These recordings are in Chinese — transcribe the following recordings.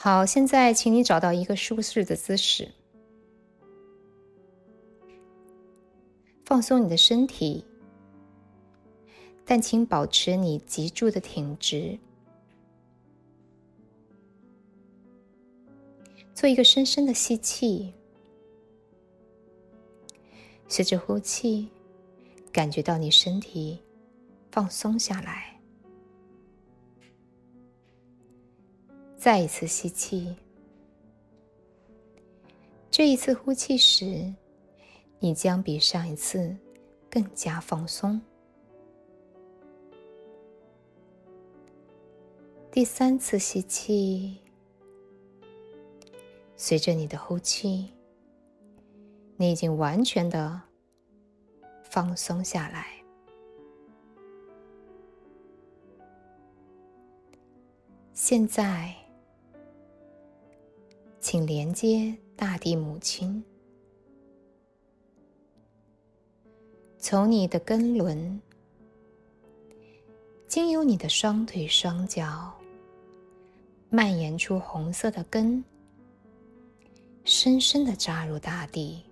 好，现在请你找到一个舒适的姿势，放松你的身体，但请保持你脊柱的挺直。做一个深深的吸气，随着呼气，感觉到你身体放松下来。再一次吸气，这一次呼气时，你将比上一次更加放松。第三次吸气。随着你的呼气，你已经完全的放松下来。现在，请连接大地母亲，从你的根轮，经由你的双腿双脚，蔓延出红色的根。深深的扎入大地，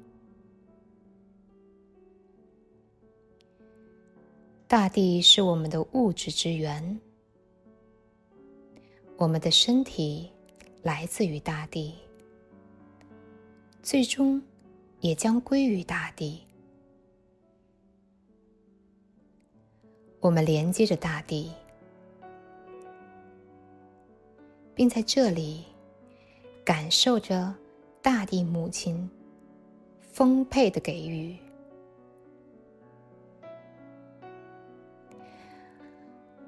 大地是我们的物质之源，我们的身体来自于大地，最终也将归于大地。我们连接着大地，并在这里感受着。大地母亲丰沛的给予，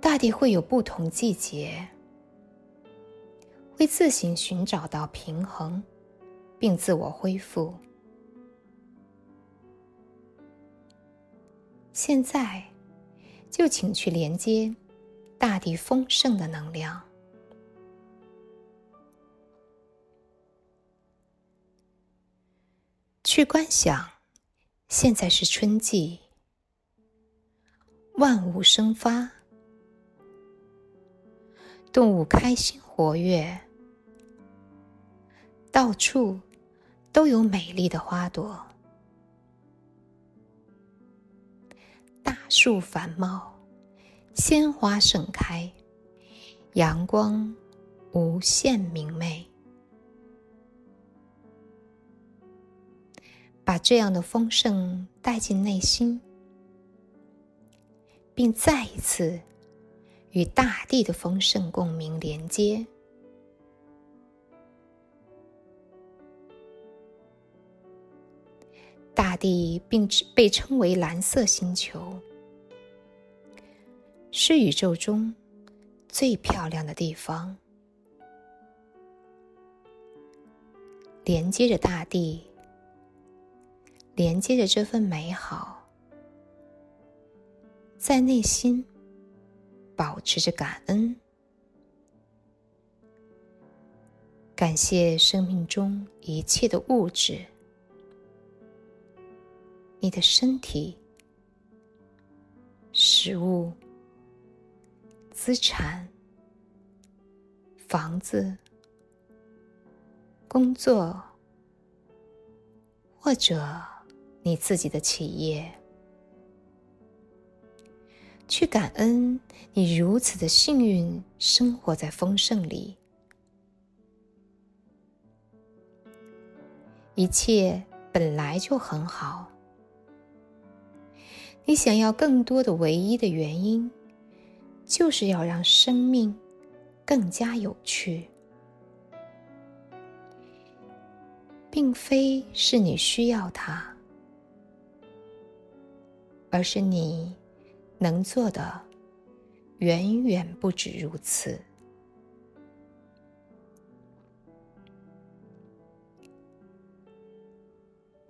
大地会有不同季节，会自行寻找到平衡，并自我恢复。现在，就请去连接大地丰盛的能量。去观想，现在是春季，万物生发，动物开心活跃，到处都有美丽的花朵，大树繁茂，鲜花盛开，阳光无限明媚。把这样的丰盛带进内心，并再一次与大地的丰盛共鸣连接。大地并被称为蓝色星球，是宇宙中最漂亮的地方，连接着大地。连接着这份美好，在内心保持着感恩，感谢生命中一切的物质，你的身体、食物、资产、房子、工作，或者。你自己的企业，去感恩你如此的幸运，生活在丰盛里，一切本来就很好。你想要更多的唯一的原因，就是要让生命更加有趣，并非是你需要它。而是你能做的远远不止如此。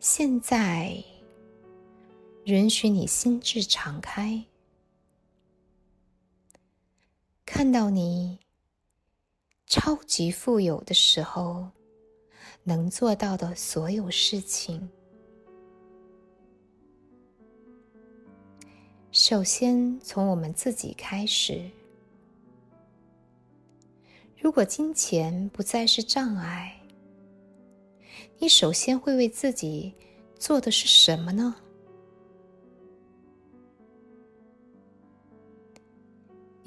现在，允许你心智敞开，看到你超级富有的时候能做到的所有事情。首先，从我们自己开始，如果金钱不再是障碍，你首先会为自己做的是什么呢？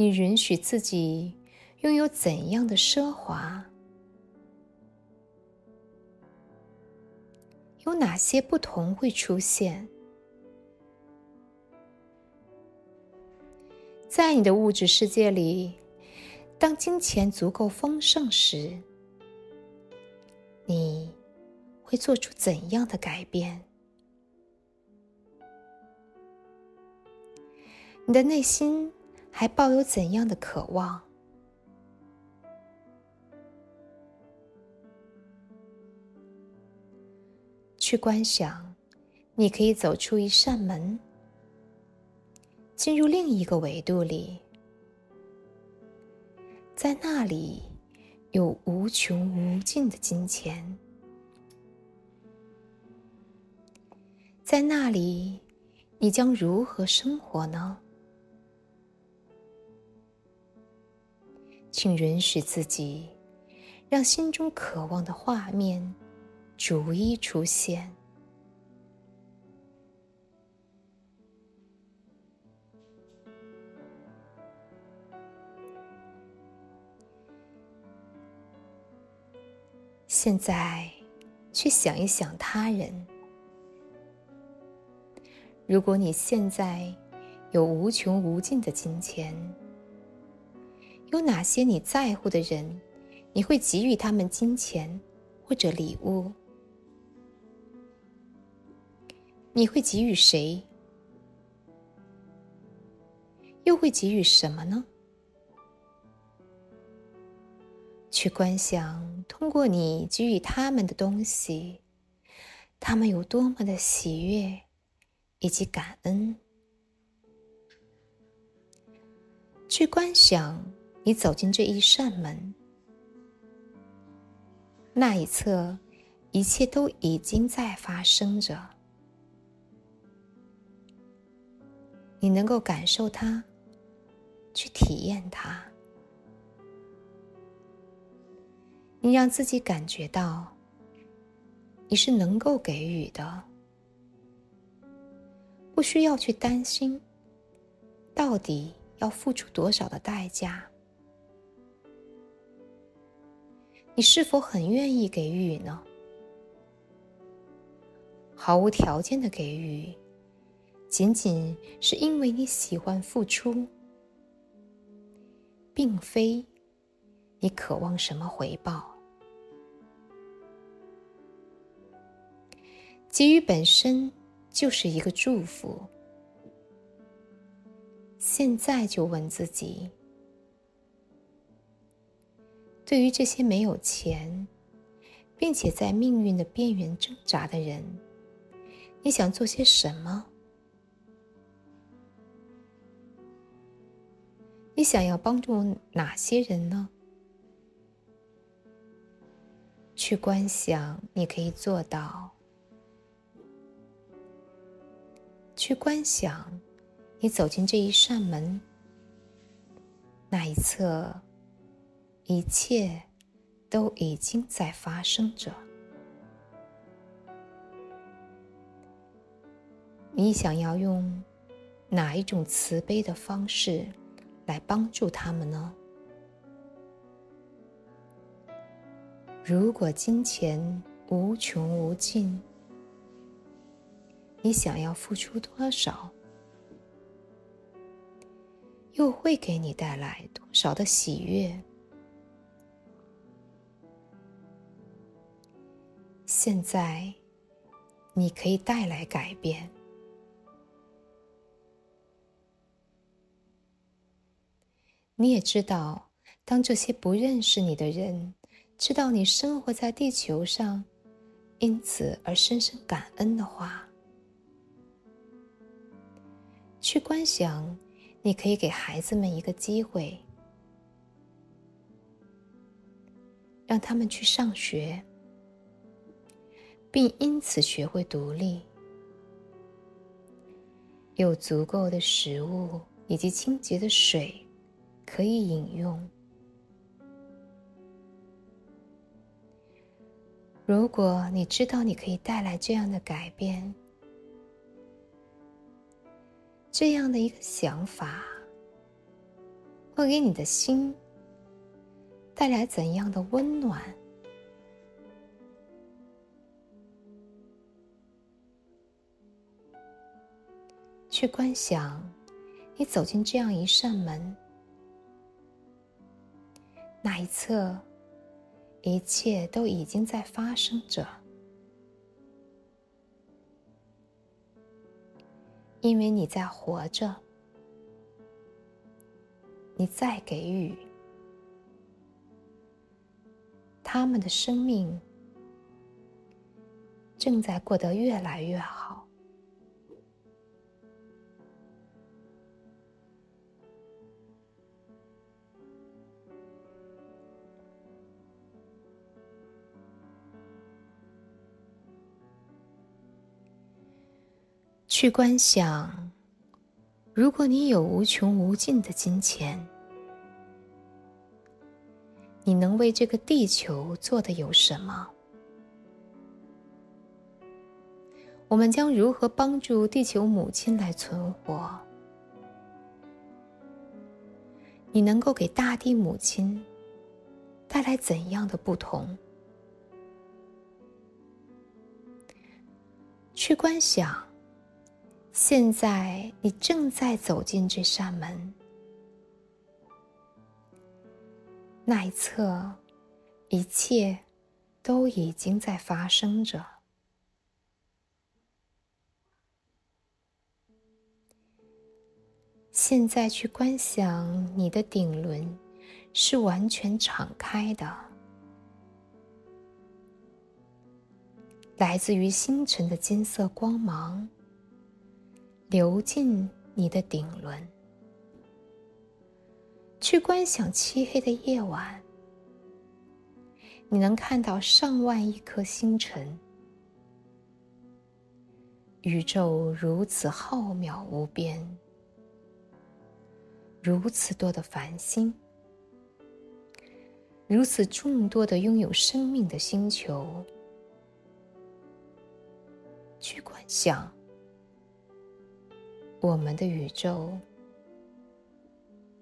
你允许自己拥有怎样的奢华？有哪些不同会出现？在你的物质世界里，当金钱足够丰盛时，你会做出怎样的改变？你的内心？还抱有怎样的渴望？去观想，你可以走出一扇门，进入另一个维度里，在那里有无穷无尽的金钱，在那里，你将如何生活呢？请允许自己，让心中渴望的画面逐一出现。现在，去想一想他人。如果你现在有无穷无尽的金钱，有哪些你在乎的人，你会给予他们金钱或者礼物？你会给予谁？又会给予什么呢？去观想，通过你给予他们的东西，他们有多么的喜悦以及感恩。去观想。你走进这一扇门，那一侧，一切都已经在发生着。你能够感受它，去体验它。你让自己感觉到，你是能够给予的，不需要去担心，到底要付出多少的代价。你是否很愿意给予呢？毫无条件的给予，仅仅是因为你喜欢付出，并非你渴望什么回报。给予本身就是一个祝福。现在就问自己。对于这些没有钱，并且在命运的边缘挣扎的人，你想做些什么？你想要帮助哪些人呢？去观想，你可以做到；去观想，你走进这一扇门，那一侧。一切都已经在发生着。你想要用哪一种慈悲的方式来帮助他们呢？如果金钱无穷无尽，你想要付出多少，又会给你带来多少的喜悦？现在，你可以带来改变。你也知道，当这些不认识你的人知道你生活在地球上，因此而深深感恩的话，去观想，你可以给孩子们一个机会，让他们去上学。并因此学会独立。有足够的食物以及清洁的水可以饮用。如果你知道你可以带来这样的改变这样的一个想法会给你的心带来怎样的温暖去观想，你走进这样一扇门，那一侧，一切都已经在发生着，因为你在活着，你在给予，他们的生命正在过得越来越好。去观想，如果你有无穷无尽的金钱，你能为这个地球做的有什么？我们将如何帮助地球母亲来存活？你能够给大地母亲带来怎样的不同？去观想。现在你正在走进这扇门，那一侧，一切都已经在发生着。现在去观想，你的顶轮是完全敞开的，来自于星辰的金色光芒。流进你的顶轮，去观想漆黑的夜晚，你能看到上万亿颗星辰。宇宙如此浩渺无边，如此多的繁星，如此众多的拥有生命的星球，去观想。我们的宇宙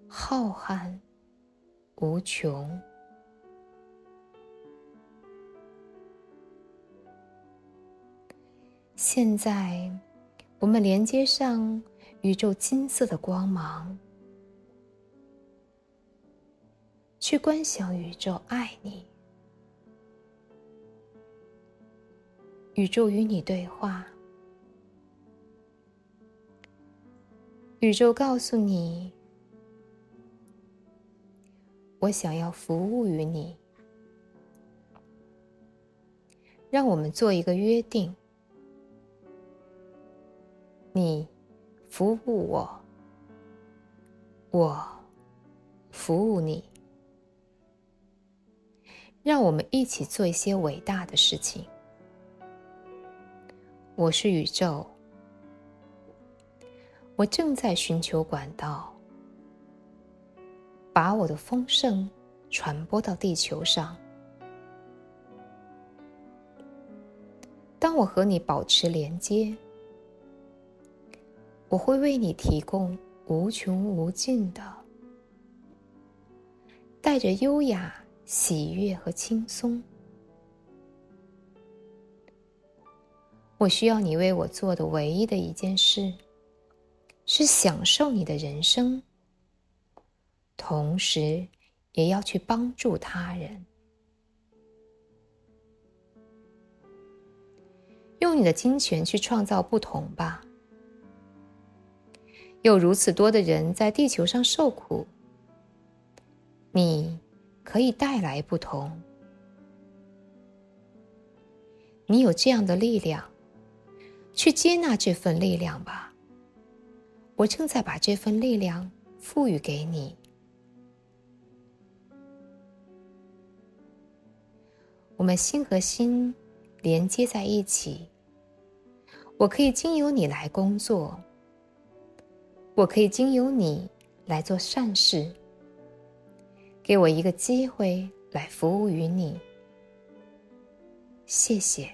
浩瀚无穷，现在我们连接上宇宙金色的光芒，去观想宇宙爱你，宇宙与你对话。宇宙告诉你：“我想要服务于你。”让我们做一个约定：你服务我，我服务你。让我们一起做一些伟大的事情。我是宇宙。我正在寻求管道，把我的丰盛传播到地球上。当我和你保持连接，我会为你提供无穷无尽的、带着优雅、喜悦和轻松。我需要你为我做的唯一的一件事。是享受你的人生，同时也要去帮助他人，用你的金钱去创造不同吧。有如此多的人在地球上受苦，你可以带来不同。你有这样的力量，去接纳这份力量吧。我正在把这份力量赋予给你。我们心和心连接在一起。我可以经由你来工作。我可以经由你来做善事。给我一个机会来服务于你。谢谢，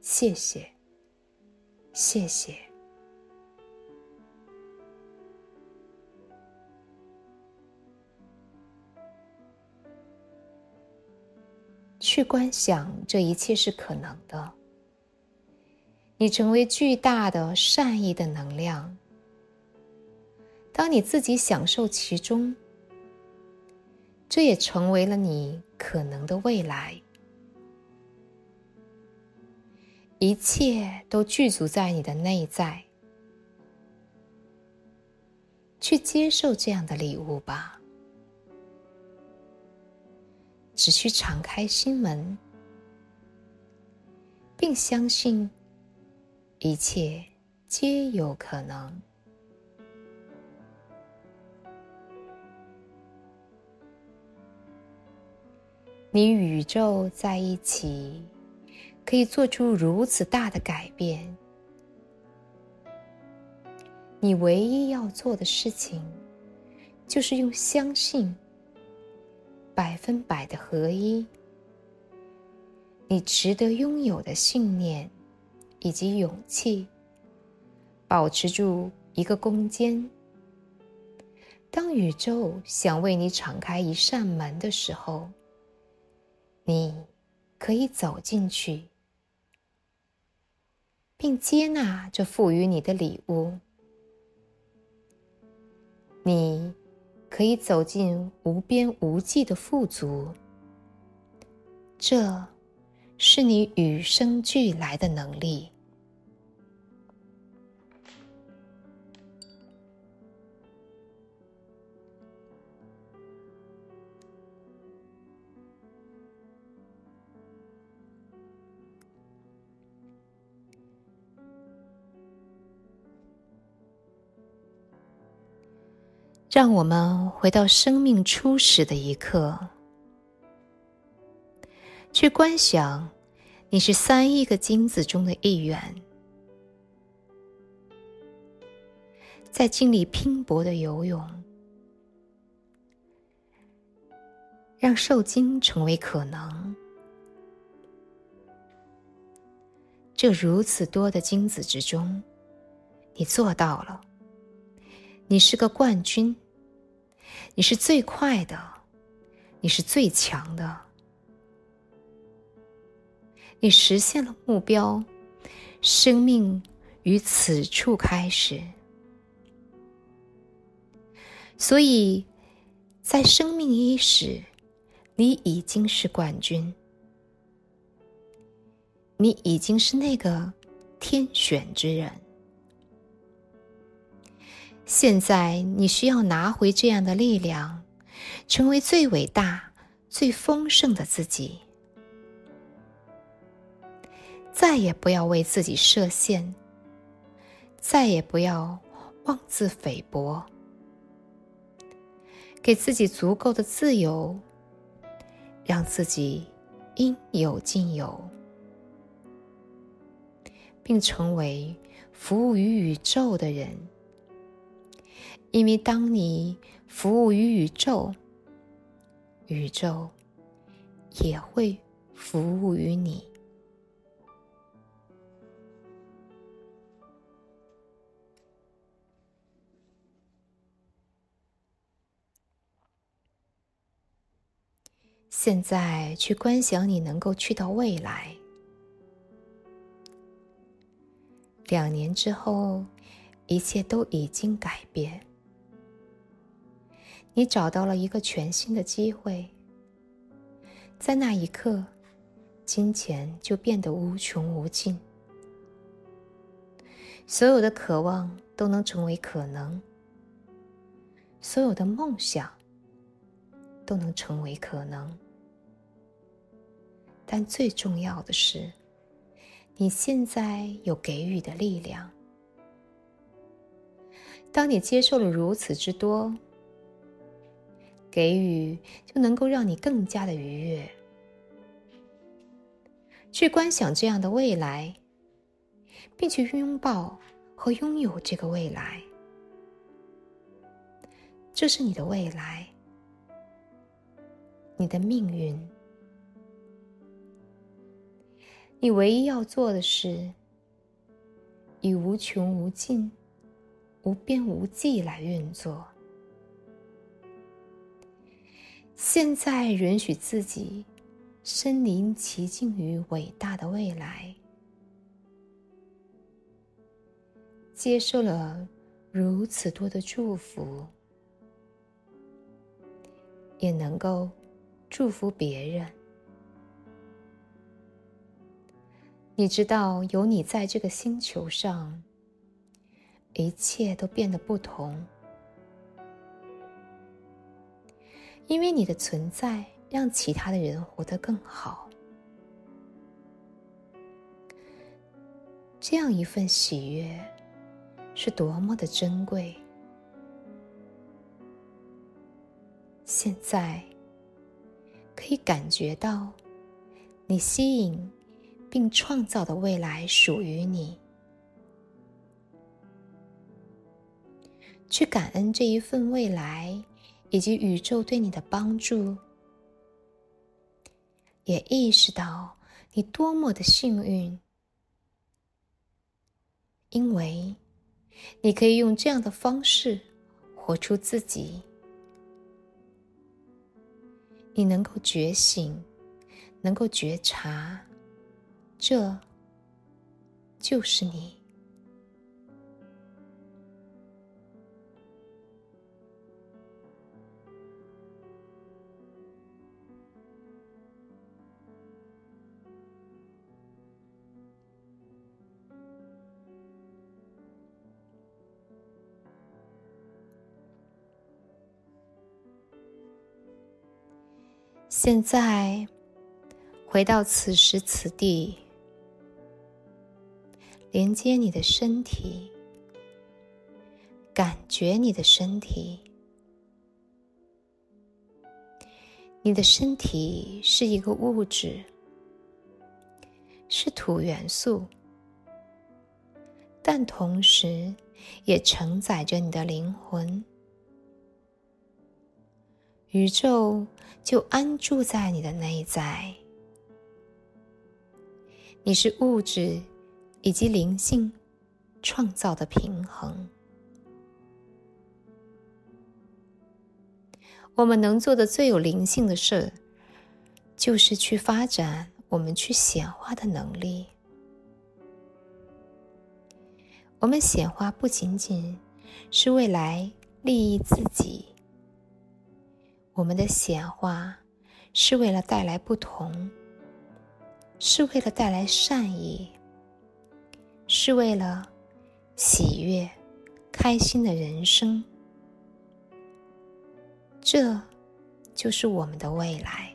谢谢，谢谢。去观想，这一切是可能的。你成为巨大的善意的能量。当你自己享受其中，这也成为了你可能的未来。一切都具足在你的内在，去接受这样的礼物吧。只需敞开心门，并相信一切皆有可能。你与宇宙在一起，可以做出如此大的改变。你唯一要做的事情，就是用相信、百分百的合一、你值得拥有的信念以及勇气，保持住一个空间。当宇宙想为你敞开一扇门的时候。你可以走进去，并接纳这赋予你的礼物。你可以走进无边无际的富足，这是你与生俱来的能力。让我们回到生命初始的一刻，去观想你是三亿个精子中的一员，在经历拼搏的游泳，让受精成为可能。这如此多的精子之中，你做到了。你是个冠军，你是最快的，你是最强的，你实现了目标，生命于此处开始。所以，在生命伊始，你已经是冠军，你已经是那个天选之人。现在你需要拿回这样的力量，成为最伟大、最丰盛的自己。再也不要为自己设限，再也不要妄自菲薄，给自己足够的自由，让自己应有尽有，并成为服务于宇宙的人。因为当你服务于宇宙，宇宙也会服务于你。现在去观想你能够去到未来，两年之后，一切都已经改变。你找到了一个全新的机会，在那一刻，金钱就变得无穷无尽，所有的渴望都能成为可能，所有的梦想都能成为可能。但最重要的是，你现在有给予的力量。当你接受了如此之多。给予就能够让你更加的愉悦，去观想这样的未来，并去拥抱和拥有这个未来。这是你的未来，你的命运，你唯一要做的是，以无穷无尽、无边无际来运作。现在，允许自己身临其境于伟大的未来，接受了如此多的祝福，也能够祝福别人。你知道，有你在这个星球上，一切都变得不同。因为你的存在，让其他的人活得更好。这样一份喜悦，是多么的珍贵！现在，可以感觉到，你吸引。并创造的未来属于你。去感恩这一份未来，以及宇宙对你的帮助，也意识到你多么的幸运，因为你可以用这样的方式活出自己。你能够觉醒，能够觉察。这就是你。现在，回到此时此地。连接你的身体，感觉你的身体。你的身体是一个物质，是土元素，但同时也承载着你的灵魂。宇宙就安住在你的内在。你是物质。以及灵性创造的平衡，我们能做的最有灵性的事，就是去发展我们去显化的能力。我们显化不仅仅是为来利益自己，我们的显化是为了带来不同，是为了带来善意。是为了喜悦、开心的人生，这就是我们的未来。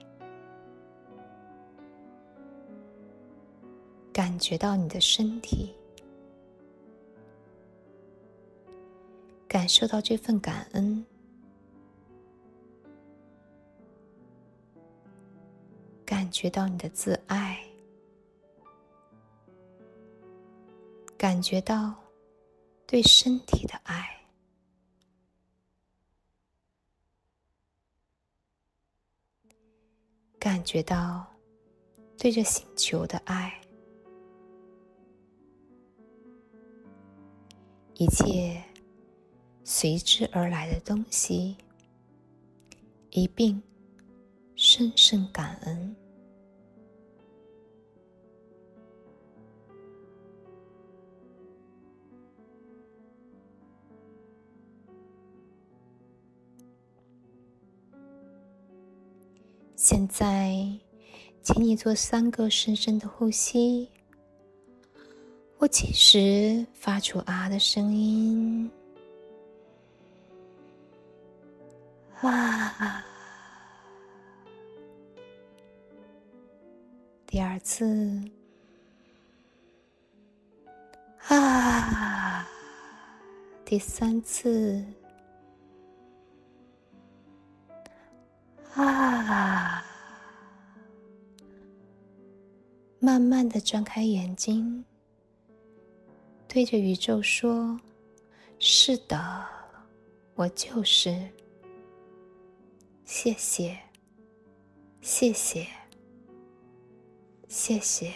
感觉到你的身体，感受到这份感恩，感觉到你的自爱。感觉到对身体的爱，感觉到对这星球的爱，一切随之而来的东西，一并深深感恩。现在，请你做三个深深的呼吸。呼气时发出“啊”的声音。啊。第二次。啊。第三次。啊！慢慢的张开眼睛，对着宇宙说：“是的，我就是。谢谢，谢谢，谢谢。”